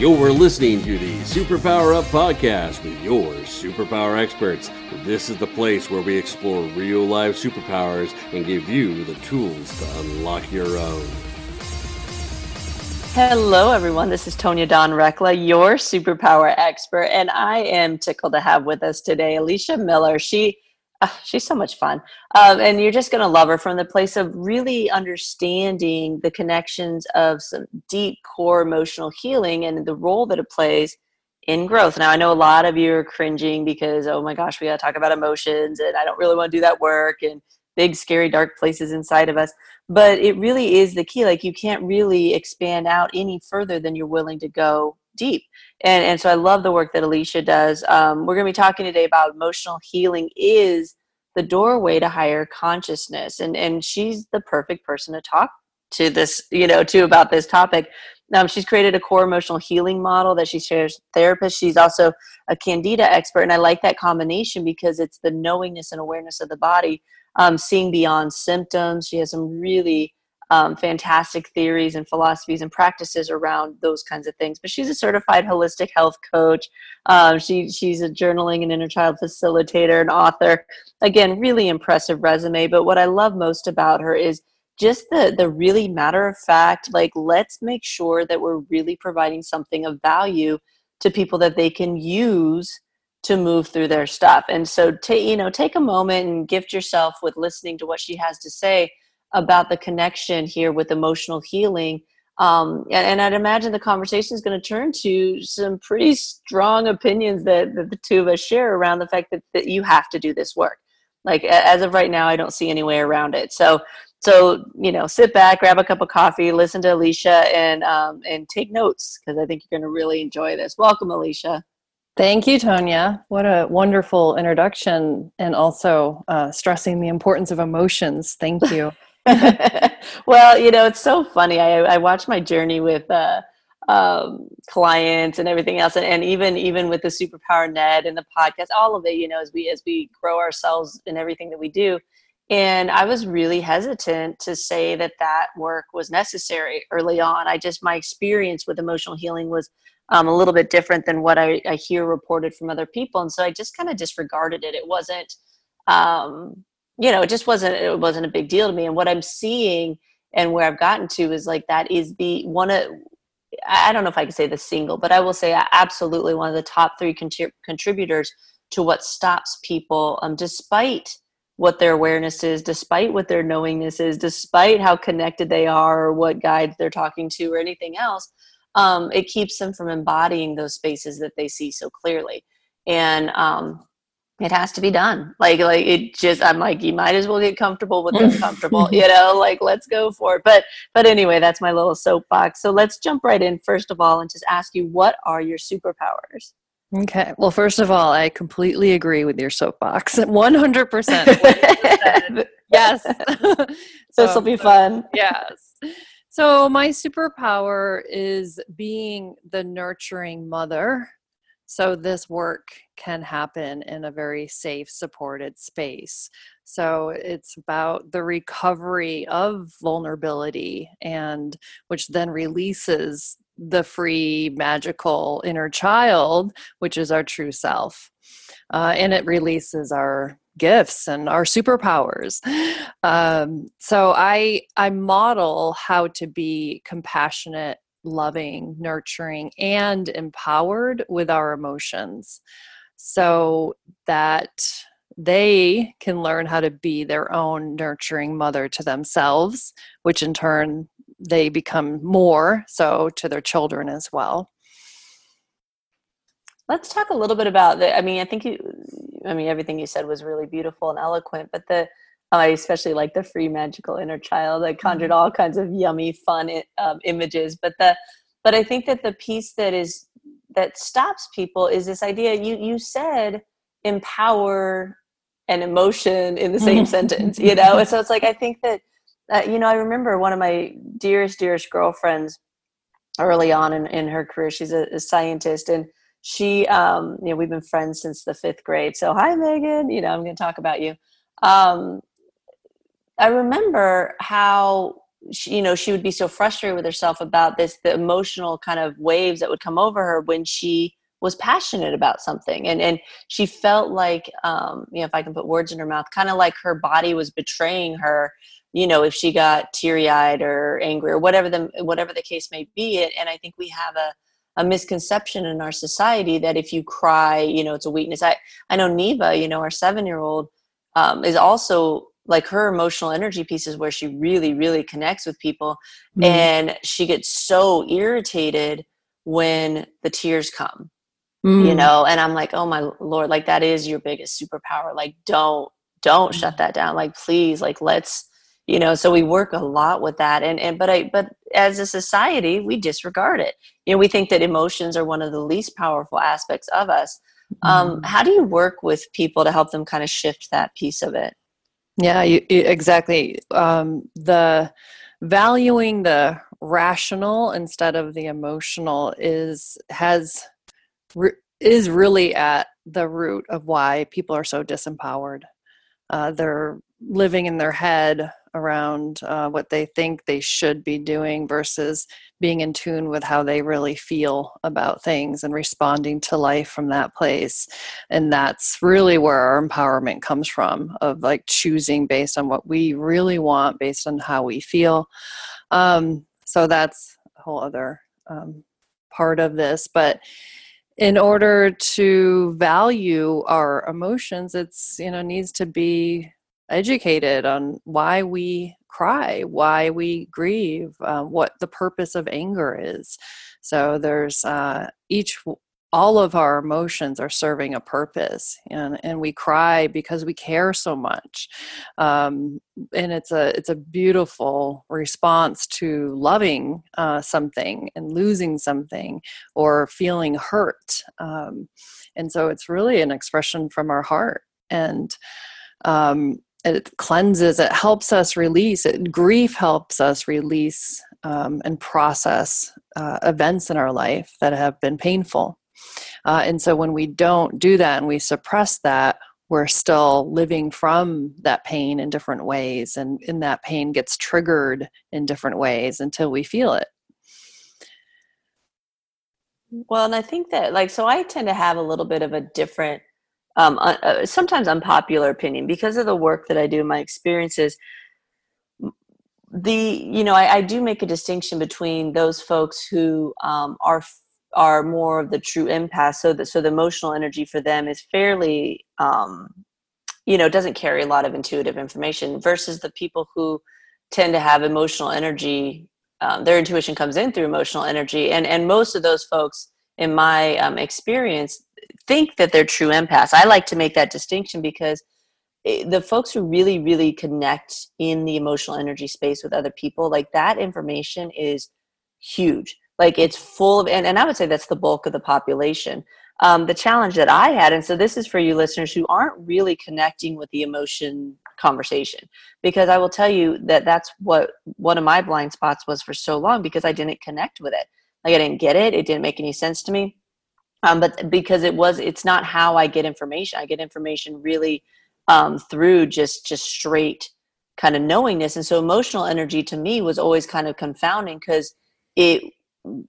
You're listening to the Superpower Up podcast with your superpower experts. This is the place where we explore real life superpowers and give you the tools to unlock your own. Hello, everyone. This is Tonya Dawn Recla, your superpower expert, and I am tickled to have with us today Elicia Miller. She uh, she's so much fun. Um, and you're just going to love her from the place of really understanding the connections of some deep core emotional healing and the role that it plays in growth. Now, I know a lot of you are cringing because, oh my gosh, we got to talk about emotions and I don't really want to do that work and big, scary, dark places inside of us. But it really is the key. Like, you can't really expand out any further than you're willing to go deep. And, and so I love the work that Elicia does. Um, we're going to be talking today about emotional healing is the doorway to higher consciousness. And, and she's the perfect person to talk to this, you know, to about this topic. Um, she's created a core emotional healing model that she shares therapists. She's also a candida expert. And I like that combination because it's the knowingness and awareness of the body, um, seeing beyond symptoms. She has some really um, fantastic theories and philosophies and practices around those kinds of things. But she's a certified holistic health coach. Um, she she's a journaling and inner child facilitator and author. Again, really impressive resume. But what I love most about her is just the the really matter of fact. Like, let's make sure that we're really providing something of value to people that they can use to move through their stuff. And so, take you know, take a moment and gift yourself with listening to what she has to say about the connection here with emotional healing. Um, and, and, I'd imagine the conversation is going to turn to some pretty strong opinions that, that, the two of us share around the fact that, that you have to do this work. Like as of right now, I don't see any way around it. So, so you know, sit back, grab a cup of coffee, listen to Elicia, and um, and take notes because I think you're going to really enjoy this. Welcome, Elicia. Thank you, Tonya. What a wonderful introduction, and also uh, stressing the importance of emotions. Thank you. well, you know, it's so funny. I, I watch my journey with uh, um, clients and everything else, and, and even even with the Superpower Net and the podcast, all of it. You know, as we as we grow ourselves in everything that we do. And I was really hesitant to say that that work was necessary early on. I just my experience with emotional healing was um, a little bit different than what I, I hear reported from other people, and so I just kind of disregarded it. It wasn't um, you know, it just wasn't it wasn't a big deal to me. And what I'm seeing and where I've gotten to is like that is the one of I don't know if I can say the single, but I will say absolutely one of the top three contrib- contributors to what stops people, um, despite what their awareness is, despite what their knowingness is, despite how connected they are, or what guides they're talking to, or anything else. Um, it keeps them from embodying those spaces that they see so clearly. And um, it has to be done. Like like it just i'm like you might as well get comfortable with the uncomfortable you know like let's go for it. But but anyway that's my little soapbox. So let's jump right in first of all and just ask you what are your superpowers? Okay. Well first of all i completely agree with your soapbox. 100% yes. So, this will be fun. yes. So my superpower is being the nurturing mother so this work can happen in a very safe, supported space. So it's about the recovery of vulnerability and which then releases the free, magical inner child, which is our true self. Uh, and it releases our gifts and our superpowers. Um, so I I model how to be compassionate loving, nurturing, and empowered with our emotions so that they can learn how to be their own nurturing mother to themselves, which in turn they become more so to their children as well. Let's talk a little bit about the. I mean, I think you, I mean, everything you said was really beautiful and eloquent, but the I especially like the free magical inner child. I conjured mm-hmm. all kinds of yummy, fun um, images. But the, but I think that the piece that is that stops people is this idea. You you said empower and emotion in the same sentence, you know. And so it's like I think that uh, you know I remember one of my dearest dearest girlfriends early on in, in her career. She's a, a scientist and she um you know we've been friends since the fifth grade so hi megan you know i'm going to talk about you um I remember how she, you know she would be so frustrated with herself about this the emotional kind of waves that would come over her when she was passionate about something. And and she felt like um you know if i can put words in her mouth kind of like her body was betraying her you know if she got teary-eyed or angry or whatever the whatever the case may be. And i think we have a a misconception in our society that if you cry you know it's a weakness. I i know neva you know our seven year old um, is also like her emotional energy pieces where she really really connects with people mm-hmm. and she gets so irritated when the tears come mm. you know and i'm like oh my lord like that is your biggest superpower like don't don't shut that down like please like let's you know so we work a lot with that and and but i but as a society we disregard it you know we think that emotions are one of the least powerful aspects of us um, mm. how do you work with people to help them kind of shift that piece of it yeah you, exactly um, the valuing the rational instead of the emotional is has is really at the root of why people are so disempowered. Uh, they're living in their head around uh, what they think they should be doing versus being in tune with how they really feel about things and responding to life from that place. And that's really where our empowerment comes from of like choosing based on what we really want, based on how we feel. Um, so that's a whole other um, part of this. But in order to value our emotions it's you know needs to be educated on why we cry why we grieve uh, what the purpose of anger is. So there's uh, each all of our emotions are serving a purpose and, and we cry because we care so much. Um, and it's a it's a beautiful response to loving uh, something and losing something or feeling hurt um, and so it's really an expression from our heart. And um, it cleanses it helps us release it grief helps us release um, and process uh, events in our life that have been painful uh, and so when we don't do that and we suppress that, we're still living from that pain in different ways. And, and that pain gets triggered in different ways until we feel it. Well, and I think that, like, so I tend to have a little bit of a different, um, uh, uh sometimes unpopular opinion because of the work that I do, my experiences. The, you know, I, I do make a distinction between those folks who um, are are more of the true empath so that so the emotional energy for them is fairly um you know doesn't carry a lot of intuitive information versus the people who tend to have emotional energy um, their intuition comes in through emotional energy and and most of those folks in my um, experience think that they're true empaths. I like to make that distinction because the folks who really really connect in the emotional energy space with other people like that information is huge. Like it's full of and, and i would say that's the bulk of the population. Um, the challenge that i had and so this is for you listeners who aren't really connecting with the emotion conversation because i will tell you that that's what one of my blind spots was for so long because i didn't connect with it. Like i didn't get it. It didn't make any sense to me um, but because it was it's not how i get information i get information really um, through just just straight kind of knowingness and so emotional energy to me was always kind of confounding because it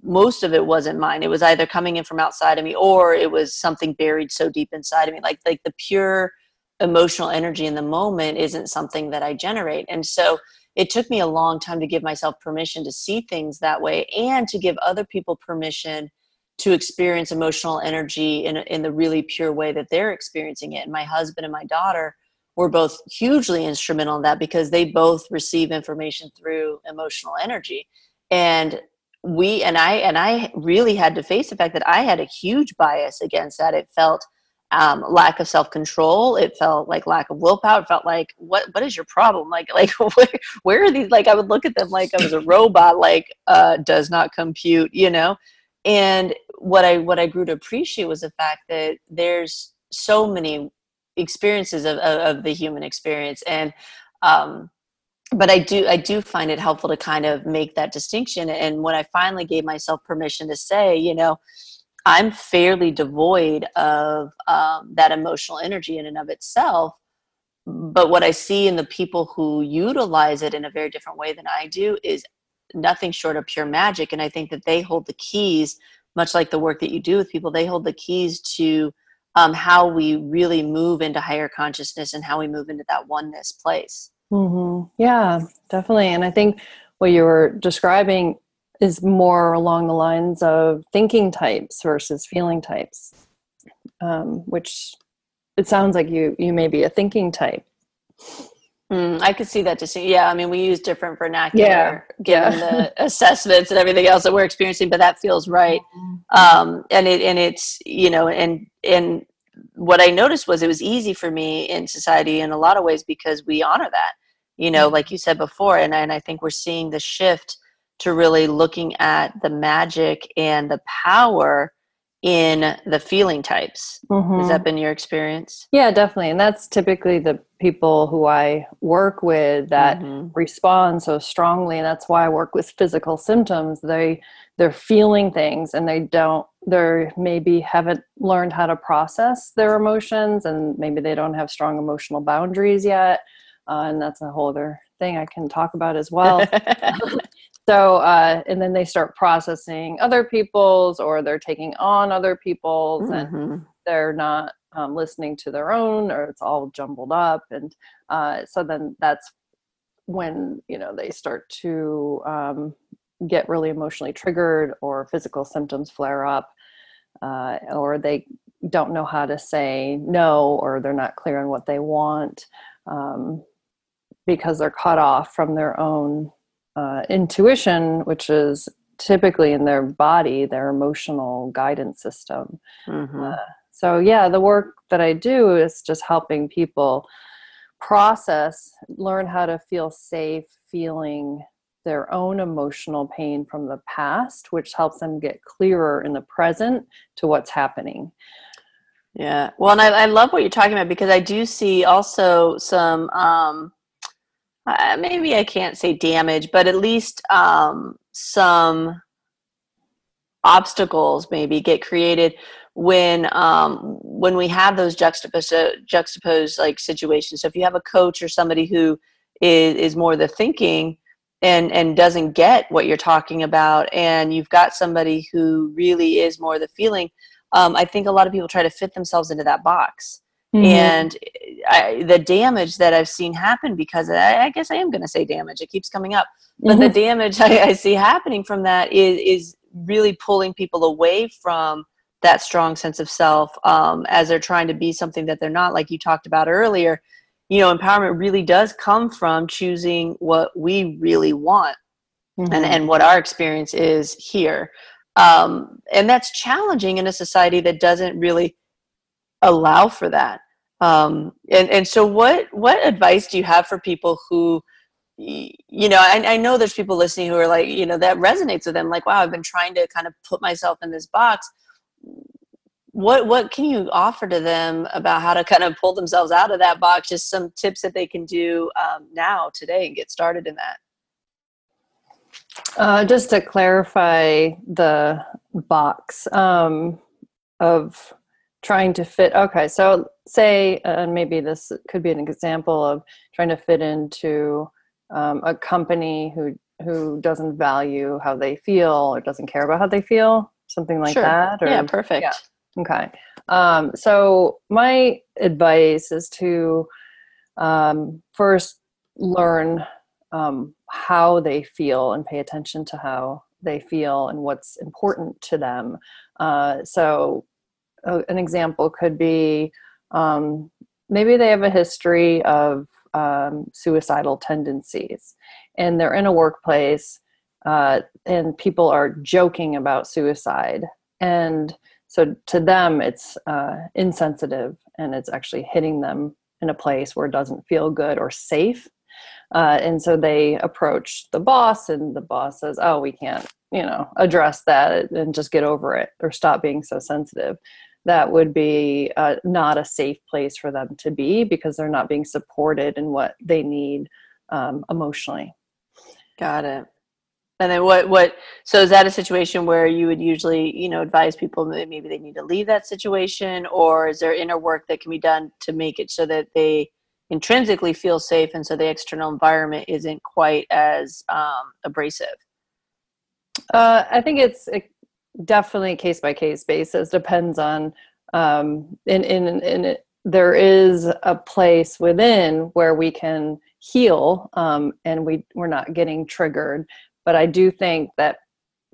most of it wasn't mine. It was either coming in from outside of me or it was something buried so deep inside of me. Like like the pure emotional energy in the moment isn't something that I generate. And so it took me a long time to give myself permission to see things that way and to give other people permission to experience emotional energy in, in the really pure way that they're experiencing it. And my husband and my daughter were both hugely instrumental in that because they both receive information through emotional energy. And we and i and i really had to face the fact that i had a huge bias against that. It felt um, lack of self-control. It felt like lack of willpower. It felt like what what is your problem? Like like where, where are these? Like i would look at them like i was a robot like uh does not compute you know and what i what i grew to appreciate was the fact that there's so many experiences of, of, of the human experience and um but I do I do find it helpful to kind of make that distinction. And when I finally gave myself permission to say, you know, I'm fairly devoid of um, that emotional energy in and of itself, but what I see in the people who utilize it in a very different way than I do is nothing short of pure magic. And I think that they hold the keys, much like the work that you do with people, they hold the keys to um, how we really move into higher consciousness and how we move into that oneness place. Mm-hmm. Yeah, definitely. And I think what you were describing is more along the lines of thinking types versus feeling types, um, which it sounds like you you may be a thinking type. Mm, I could see that just yeah. I mean, we use different vernacular Yeah, given yeah. the assessments and everything else that we're experiencing, but that feels right. Mm-hmm. Um, and it and it's you know and and what I noticed was it was easy for me in society in a lot of ways because we honor that. You know, Mhm. like you said before, and and I think we're seeing the shift to really looking at the magic and the power in the feeling types. Mhm. Has that been your experience? Yeah, definitely. And that's typically the people who I work with that Mhm. respond so strongly. And that's why I work with physical symptoms. They they're feeling things and they don't they're maybe haven't learned how to process their emotions and maybe they don't have strong emotional boundaries yet. Uh, and that's a whole other thing I can talk about as well. so uh, and then they start processing other people's or they're taking on other people's and Mhm. they're not um, listening to their own or it's all jumbled up and uh, so then that's when you know they start to um, get really emotionally triggered or physical symptoms flare up uh, or they don't know how to say no or they're not clear on what they want um, because they're cut off from their own uh, intuition which is typically in their body their emotional guidance system Mhm. so yeah, the work that I do is just helping people process, learn how to feel safe feeling their own emotional pain from the past, which helps them get clearer in the present to what's happening. Yeah. Well, and I, I love what you're talking about because I do see also some, um, uh, maybe I can't say damage, but at least um, some obstacles maybe get created when um, when we have those juxtaposed juxtaposed like situations. So if you have a coach or somebody who is is more the thinking and and doesn't get what you're talking about, and you've got somebody who really is more the feeling um, I think a lot of people try to fit themselves into that box. And I, the damage that I've seen happen because I, I guess I am going to say damage. It keeps coming up, but the damage I, I see happening from that is is really pulling people away from that strong sense of self um, as they're trying to be something that they're not. Like you talked about earlier, you know, empowerment really does come from choosing what we really want Mhm. and, and what our experience is here. Um, and that's challenging in a society that doesn't really allow for that. Um, and, and so what, what advice do you have for people who, you know, I, I know there's people listening who are like, you know, that resonates with them. Like, wow, I've been trying to kind of put myself in this box. What, what can you offer to them about how to kind of pull themselves out of that box? Just some tips that they can do um, now, today, and get started in that. Uh, just to clarify the box um, of trying to fit. Okay, so say, and maybe this could be an example of trying to fit into um, a company who who doesn't value how they feel or doesn't care about how they feel, something like Sure. that. Or, yeah, perfect. yeah. Okay. Um, so my advice is to um, first learn um, how they feel and pay attention to how they feel and what's important to them. Uh, so an example could be um, maybe they have a history of um, suicidal tendencies and they're in a workplace uh, and people are joking about suicide. And so to them it's uh, insensitive and it's actually hitting them in a place where it doesn't feel good or safe. Uh, and so they approach the boss and the boss says oh we can't you know address that and just get over it or stop being so sensitive that would be uh, not a safe place for them to be because they're not being supported in what they need um, emotionally. Got it. And then what what so is that a situation where you would usually, you know, advise people that maybe they need to leave that situation? Or is there inner work that can be done to make it so that they intrinsically feel safe and so the external environment isn't quite as um, abrasive? Uh, i think it's definitely case by case basis depends on um, in in in it, there is a place within where we can heal um, and we we're not getting triggered but i do think that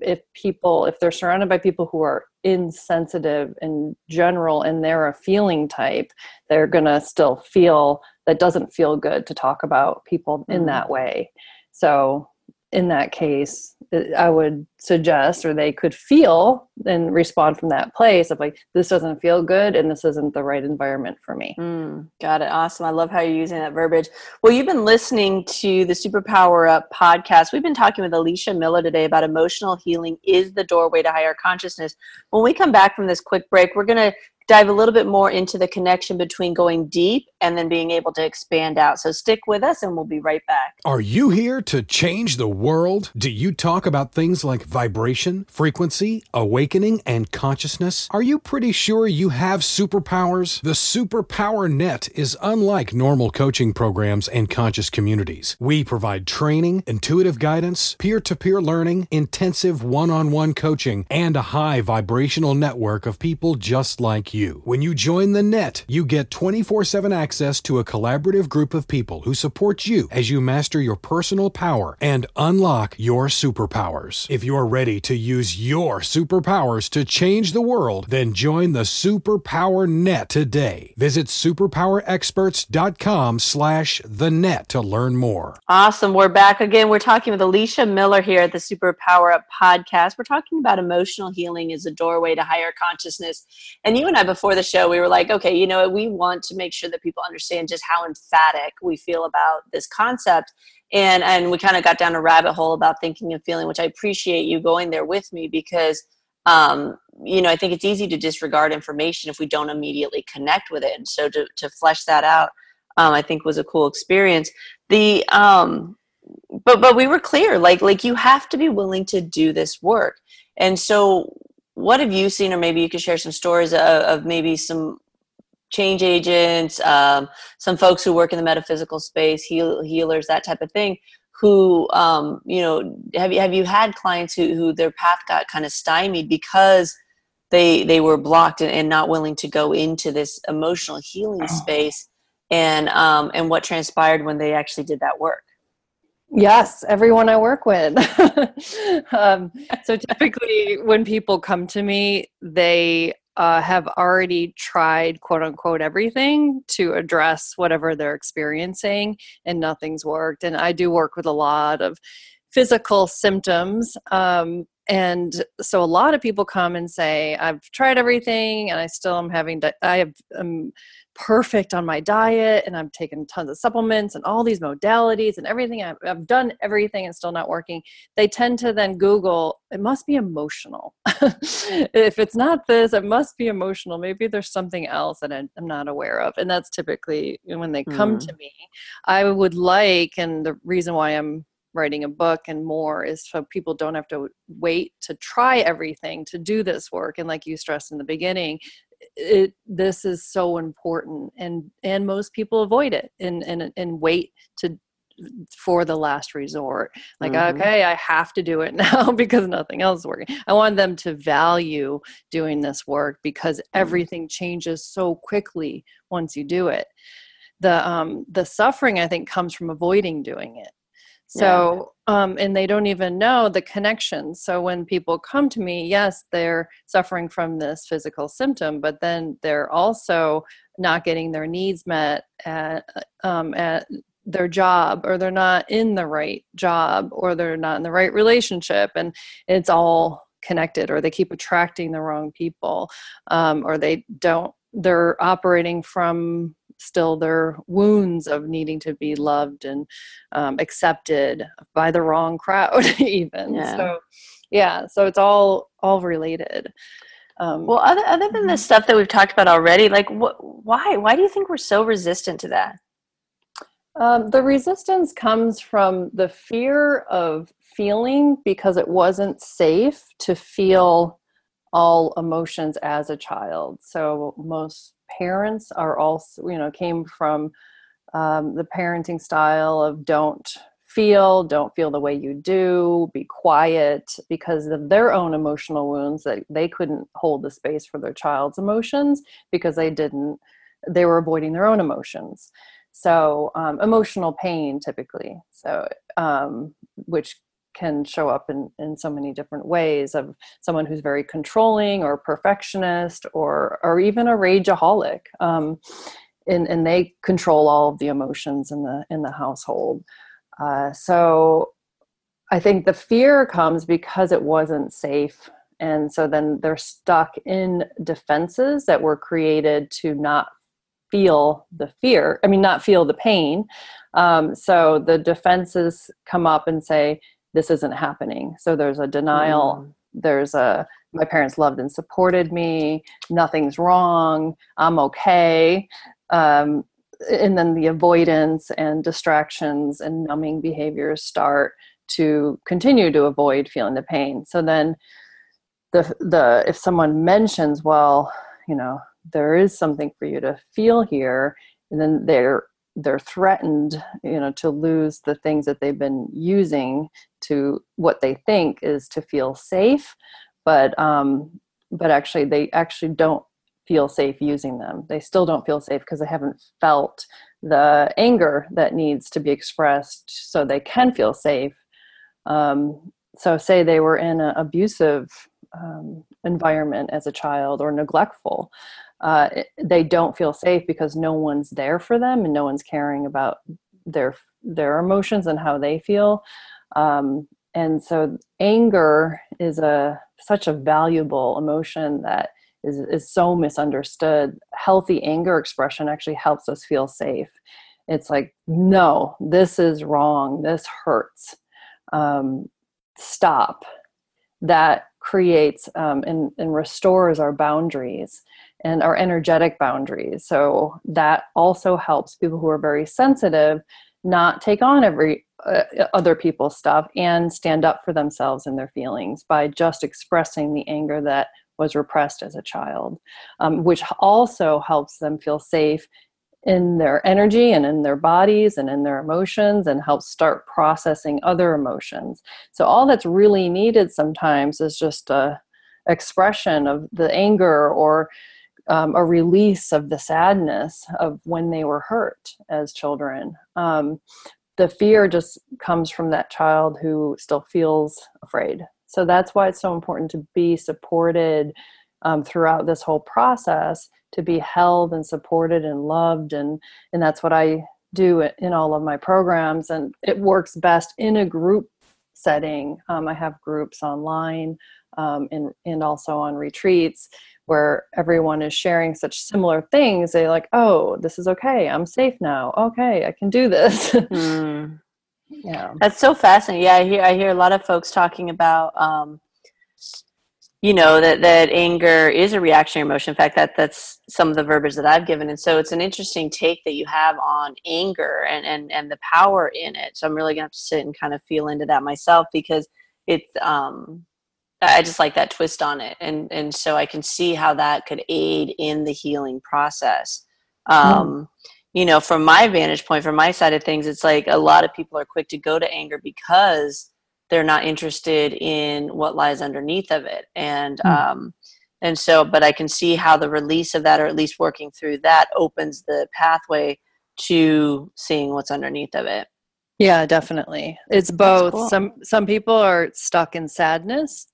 if people if they're surrounded by people who are insensitive in general and they're a feeling type they're going to still feel that doesn't feel good to talk about people in mm-hmm. that way so in that case i would suggest or they could feel and respond from that place of like this doesn't feel good and this isn't the right environment for me. Mm, got it. Awesome. I love how you're using that verbiage. Well you've been listening to the superpower up podcast. We've been talking with elicia miller today about emotional healing is the doorway to higher consciousness. When we come back from this quick break we're going to dive a little bit more into the connection between going deep and then being able to expand out. So stick with us and we'll be right back. Are you here to change the world? Do you talk about things like vibration, frequency, awakening, and consciousness? Are you pretty sure you have superpowers? The Superpower Net is unlike normal coaching programs and conscious communities. We provide training, intuitive guidance, peer to peer learning, intensive one on one coaching, and a high vibrational network of people just like you you. When you join the net, you get 24 7 access to a collaborative group of people who support you as you master your personal power and unlock your superpowers. If you're ready to use your superpowers to change the world, then join the Superpower Net today. Visit superpowerexperts.com slash the net to learn more. Awesome. We're back again. We're talking with Elicia Miller here at the Superpower Up podcast. We're talking about emotional healing as a doorway to higher consciousness. And you and I before the show, we were like, okay, you know, we want to make sure that people understand just how emphatic we feel about this concept. And and we kind of got down a rabbit hole about thinking and feeling, which I appreciate you going there with me because um, you know, I think it's easy to disregard information if we don't immediately connect with it. And so to, to flesh that out, um, I think was a cool experience. The um, but but we were clear, like like you have to be willing to do this work. And so what have you seen, or maybe you could share some stories of, of maybe some change agents, um, some folks who work in the metaphysical space, heal, healers, that type of thing. Who, um, you know, have you have you had clients who who their path got kind of stymied because they they were blocked and, and not willing to go into this emotional healing oh. space, and um, and what transpired when they actually did that work? Yes, everyone I work with. um, so typically, when people come to me, they uh, have already tried quote unquote everything to address whatever they're experiencing, and nothing's worked. And I do work with a lot of physical symptoms. Um, and so a lot of people come and say, I've tried everything and I still am having, di- I have, um, perfect on my diet and I'm taking tons of supplements and all these modalities and everything. I've, I've done everything and still not working. They tend to then Google, it must be emotional. if it's not this, it must be emotional. Maybe there's something else that I'm not aware of. And that's typically when they come mm. to me. I would like, and the reason why I'm writing a book and more is so people don't have to wait to try everything to do this work and like you stressed in the beginning it, this is so important and and most people avoid it and and and wait to for the last resort like mm-hmm. okay i have to do it now because nothing else is working i want them to value doing this work because mm-hmm. everything changes so quickly once you do it the um the suffering i think comes from avoiding doing it so, yeah. um, and they don't even know the connection. So when people come to me, yes, they're suffering from this physical symptom, but then they're also not getting their needs met at, um, at their job, or they're not in the right job, or they're not in the right relationship, and it's all connected, or they keep attracting the wrong people, um, or they don't. They're operating from still their wounds of needing to be loved and um, accepted by the wrong crowd even yeah. so yeah so it's all all related um, well other, other than the mm-hmm. stuff that we've talked about already like what why why do you think we're so resistant to that um, the resistance comes from the fear of feeling because it wasn't safe to feel all emotions as a child so most parents are also you know came from um, the parenting style of don't feel, don't feel the way you do, be quiet because of their own emotional wounds that they couldn't hold the space for their child's emotions because they didn't, they were avoiding their own emotions. So, um, emotional pain typically, so, um, which can show up in, in so many different ways of someone who's very controlling or perfectionist or, or even a rageaholic. Um, and, and they control all of the emotions in the in the household. Uh, so I think the fear comes because it wasn't safe. And so then they're stuck in defenses that were created to not feel the fear, I mean, not feel the pain. Um, so the defenses come up and say, this isn't happening. So there's a denial. Mm. There's a, my parents loved and supported me. Nothing's wrong. I'm okay. Um, and then the avoidance and distractions and numbing behaviors start to continue to avoid feeling the pain so then the the if someone mentions well you know there is something for you to feel here and then they're they're threatened you know to lose the things that they've been using to what they think is to feel safe but um but actually they actually don't feel safe using them. They still don't feel safe because they haven't felt the anger that needs to be expressed so they can feel safe. Um, so, say they were in an abusive um, environment as a child or neglectful, uh, they don't feel safe because no one's there for them and no one's caring about their their emotions and how they feel. Um, and so, anger is a such a valuable emotion that is, is so misunderstood. Healthy anger expression actually helps us feel safe. It's like, no, this is wrong. This hurts. Um, stop. That creates um, and, and restores our boundaries and our energetic boundaries. So that also helps people who are very sensitive not take on every uh, other people's stuff and stand up for themselves and their feelings by just expressing the anger that was repressed as a child, um, which also helps them feel safe in their energy and in their bodies and in their emotions and helps start processing other emotions. So all that's really needed sometimes is just a expression of the anger or um, a release of the sadness of when they were hurt as children. Um, the fear just comes from that child who still feels afraid so that's why it's so important to be supported um, throughout this whole process, to be held and supported and loved. And, and that's what I do in all of my programs. And it works best in a group setting. Um, I have groups online um, and, and also on retreats where everyone is sharing such similar things. They like, oh, this is okay. I'm safe now. Okay, I can do this. Mm yeah that's so fascinating yeah i hear i hear a lot of folks talking about um you know that that anger is a reactionary emotion. In fact that that's some of the verbiage that i've given. And so it's an interesting take that you have on anger and and and the power in it. So i'm really gonna have to sit and kind of feel into that myself because it's um i just like that twist on it. And and so i can see how that could aid in the healing process. Um mm you know, from my vantage point, from my side of things, it's like a lot of people are quick to go to anger because they're not interested in what lies underneath of it. And, mm. um, and so, but I can see how the release of that, or at least working through that, opens the pathway to seeing what's underneath of it. Yeah, definitely. It's both. Cool. Some some people are stuck in sadness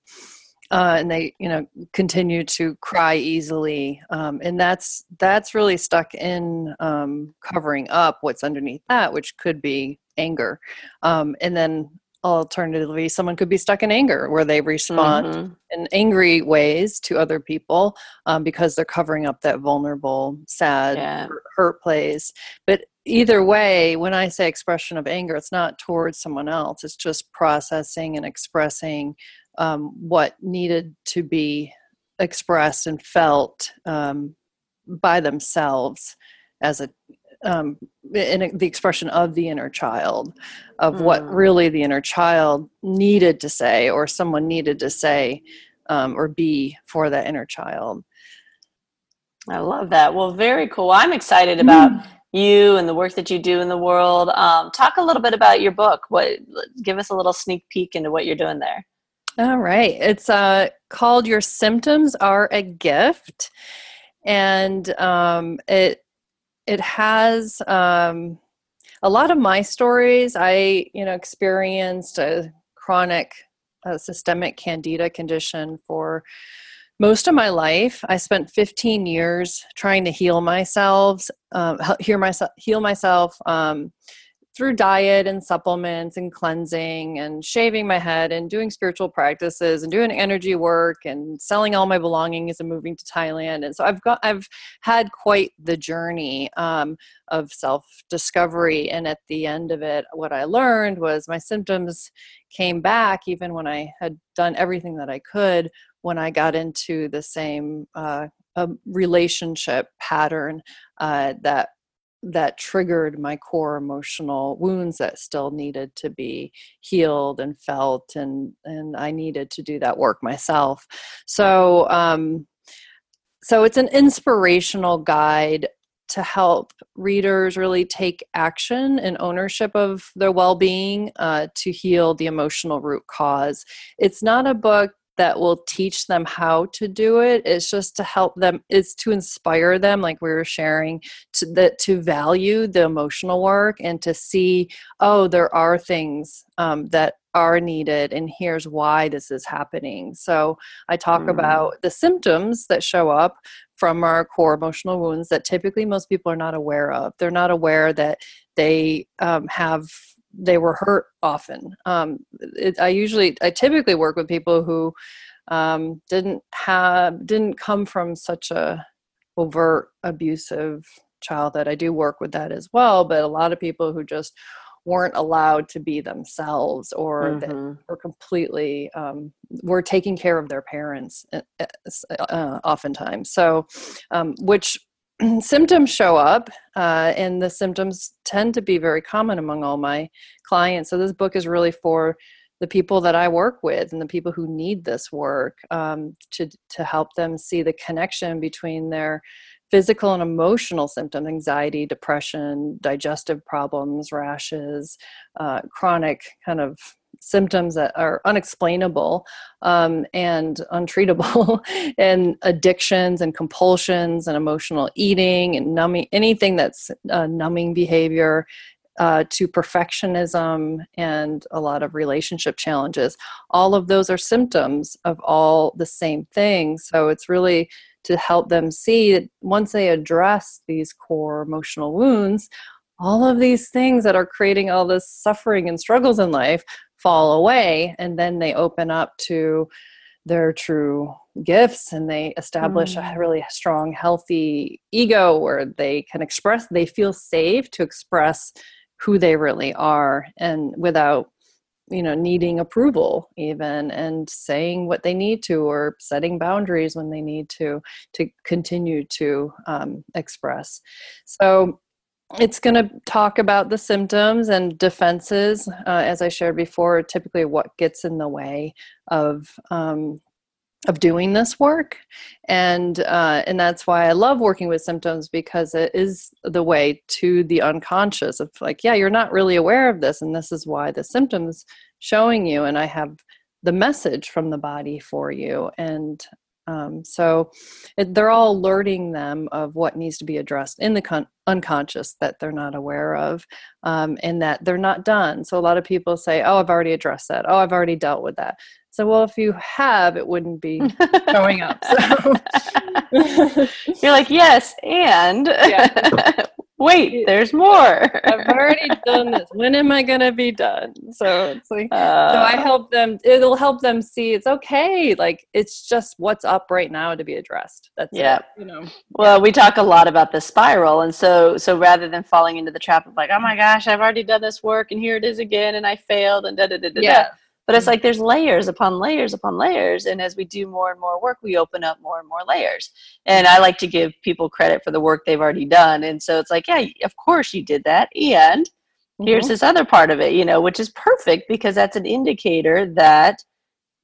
uh, and they you know continue to cry easily um, and that's that's really stuck in um, covering up what's underneath that which could be anger um, and then alternatively someone could be stuck in anger where they respond mm-hmm. in angry ways to other people um, because they're covering up that vulnerable sad yeah. hurt place but either way when i say expression of anger it's not towards someone else it's just processing and expressing um, what needed to be expressed and felt um, by themselves as a um, in the expression of the inner child of mm. what really the inner child needed to say or someone needed to say um, or be for that inner child i love that well very cool i'm excited about mm you and the work that you do in the world. Um, talk a little bit about your book. What give us a little sneak peek into what you're doing there. All right, it's uh, called "Your Symptoms Are a Gift," and um, it it has um, a lot of my stories. I you know experienced a chronic uh, systemic candida condition for most of my life i spent 15 years trying to heal myself um, heal myself heal myself um, through diet and supplements and cleansing and shaving my head and doing spiritual practices and doing energy work and selling all my belongings and moving to Thailand. And so I've got I've had quite the journey um, of self discovery. And at the end of it, what I learned was my symptoms came back even when I had done everything that I could when I got into the same uh, relationship pattern uh, that that triggered my core emotional wounds that still needed to be healed and felt and and I needed to do that work myself. So um so it's an inspirational guide to help readers really take action and ownership of their well-being uh, to heal the emotional root cause. It's not a book that will teach them how to do it it's just to help them it's to inspire them like we were sharing to that to value the emotional work and to see oh there are things um, that are needed and here's why this is happening so i talk mm. about the symptoms that show up from our core emotional wounds that typically most people are not aware of they're not aware that they um, have they were hurt often. Um, it, I usually, I typically work with people who um, didn't have, didn't come from such a overt abusive childhood. I do work with that as well, but a lot of people who just weren't allowed to be themselves or mm-hmm. that were completely um, were taking care of their parents uh, uh, oftentimes so um, which symptoms show up, uh, and the symptoms tend to be very common among all my clients. So, this book is really for the people that I work with and the people who need this work um, to, to help them see the connection between their physical and emotional symptoms anxiety, depression, digestive problems, rashes, uh, chronic kind of symptoms that are unexplainable um, and untreatable and addictions and compulsions and emotional eating and numbing anything that's uh, numbing behavior uh, to perfectionism and a lot of relationship challenges. All of those are symptoms of all the same things so it's really to help them see that once they address these core emotional wounds all of these things that are creating all this suffering and struggles in life fall away and then they open up to their true gifts and they establish mm. a really strong healthy ego where they can express they feel safe to express who they really are and without you know needing approval even and saying what they need to or setting boundaries when they need to to continue to um, express so it's going to talk about the symptoms and defenses, uh, as I shared before. Typically, what gets in the way of um, of doing this work, and uh, and that's why I love working with symptoms because it is the way to the unconscious of like, yeah, you're not really aware of this, and this is why the symptoms showing you, and I have the message from the body for you, and um, so it, they're all alerting them of what needs to be addressed in the con- unconscious that they're not aware of um, and that they're not done. So a lot of people say, Oh, I've already addressed that. Oh, I've already dealt with that. So, well, if you have, it wouldn't be showing up. So. You're like, yes, and yeah. Wait, there's more. I've already done this. When am I going to be done? So it's like, uh, so I help them, it'll help them see it's okay. Like, it's just what's up right now to be addressed. That's yeah. It, you know. Well, we talk a lot about the spiral. And so, so rather than falling into the trap of like, oh my gosh, I've already done this work and here it is again and I failed and da da da da. Yeah. But it's like there's layers upon layers upon layers. And as we do more and more work, we open up more and more layers. And I like to give people credit for the work they've already done. And so it's like, yeah, of course you did that. And mm-hmm. here's this other part of it, you know, which is perfect because that's an indicator that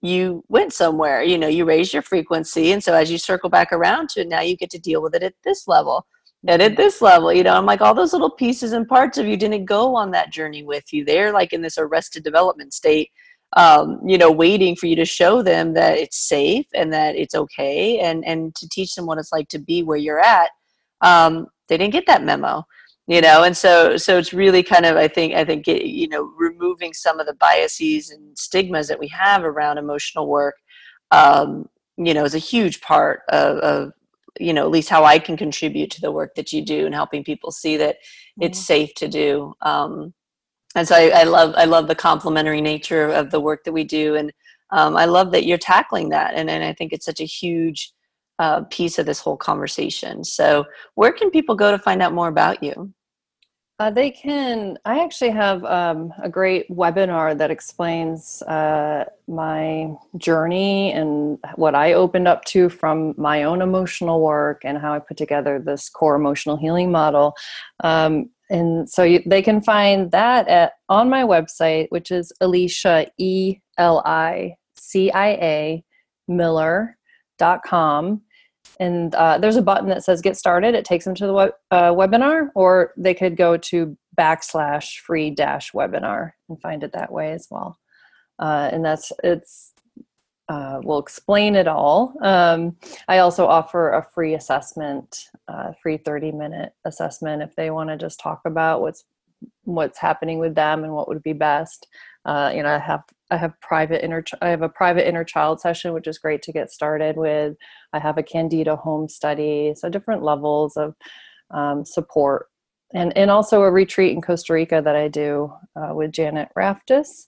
you went somewhere, you know, you raised your frequency. And so as you circle back around to it, now you get to deal with it at this level. and at this level you know i'm like all those little pieces and parts of you didn't go on that journey with you they're like in this arrested development state um, you know waiting for you to show them that it's safe and that it's okay and and to teach them what it's like to be where you're at um, they didn't get that memo you know and so so it's really kind of i think i think it, you know removing some of the biases and stigmas that we have around emotional work um, you know is a huge part of, of you know at least how i can contribute to the work that you do and helping people see that mm-hmm. it's safe to do um, and so I, I, love i love the complementary nature of the work that we do and um, i love that you're tackling that and, and i think it's such a huge uh, piece of this whole conversation so where can people go to find out more about you uh, they can. I actually have um, a great webinar that explains uh, my journey and what I opened up to from my own emotional work and how I put together this core emotional healing model. Um, and so you, they can find that at on my website, which is Elicia E L I C I A Miller dot com. And uh, there's a button that says get started. It takes them to the web, uh, webinar or they could go to backslash free dash webinar and find it that way as well. Uh, and that's it's uh, we'll explain it all. Um, i also offer a free assessment uh, free 30 minute assessment if they want to just talk about what's what's happening with them and what would be best. Uh, you know i have I have private inner I have a private inner child session, which is great to get started with. I have a Candida home study, so different levels of um, support, and and also a retreat in Costa Rica that I do uh, with Janet Raftis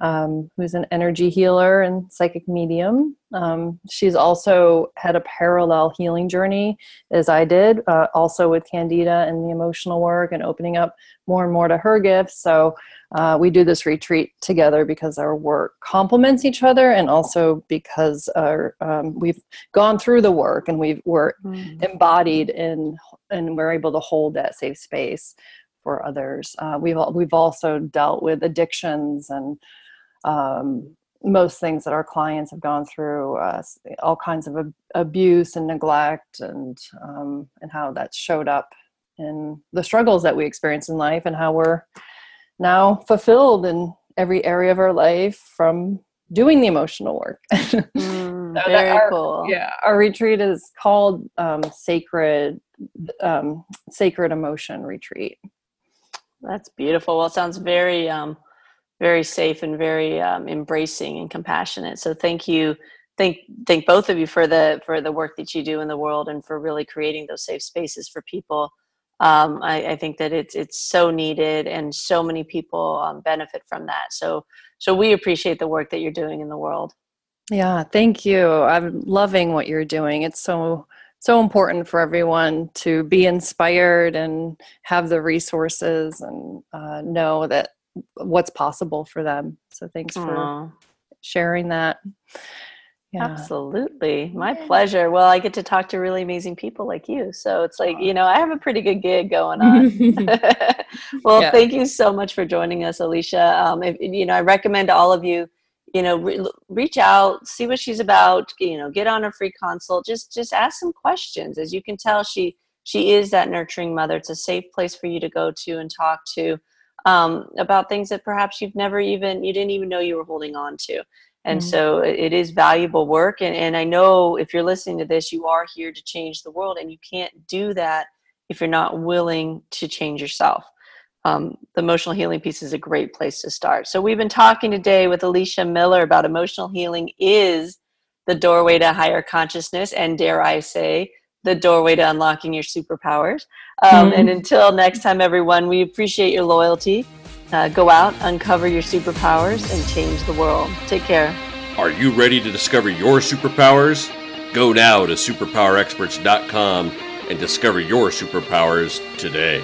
um, who's an energy healer and psychic medium. Um, she's also had a parallel healing journey as I did, uh, also with Candida and the emotional work and opening up more and more to her gifts. So uh, we do this retreat together because our work complements each other and also because our, um, we've gone through the work and we've, we're mm. embodied in, and we're able to hold that safe space for others. Uh, we've we've also dealt with addictions and um, most things that our clients have gone through, uh, all kinds of ab- abuse and neglect, and um, and how that showed up in the struggles that we experience in life, and how we're now fulfilled in every area of our life from doing the emotional work. Mm, so very our, cool. Yeah, our retreat is called um, Sacred um, Sacred Emotion Retreat. That's beautiful. Well, it sounds very um, very safe and very um, embracing and compassionate. So thank you, thank thank both of you for the for the work that you do in the world and for really creating those safe spaces for people. Um, I, I, think that it's it's so needed and so many people um, benefit from that. So so we appreciate the work that you're doing in the world. Yeah, thank you. I'm loving what you're doing. It's so so important for everyone to be inspired and have the resources and uh, know that what's possible for them. So thanks Aww. for sharing that. Yeah. Absolutely. My pleasure. Well, I get to talk to really amazing people like you. So it's like, you know, I have a pretty good gig going on. well, yeah. thank you so much for joining us, Elicia. Um, if, you know, I recommend all of you, you know, re- reach out, see what she's about, you know, get on a free consult, just, just ask some questions. As you can tell, she, she is that nurturing mother. It's a safe place for you to go to and talk to um, about things that perhaps you've never even you didn't even know you were holding on to. And mm-hmm. so it is valuable work and, and i know if you're listening to this you are here to change the world and you can't do that if you're not willing to change yourself. Um, the emotional healing piece is a great place to start. So we've been talking today with elicia miller about emotional healing is the doorway to higher consciousness and dare i say the doorway to unlocking your superpowers. Um, mm-hmm. And until next time, everyone, we appreciate your loyalty. Uh, go out, uncover your superpowers, and change the world. Take care. Are you ready to discover your superpowers? Go now to superpowerexperts.com and discover your superpowers today.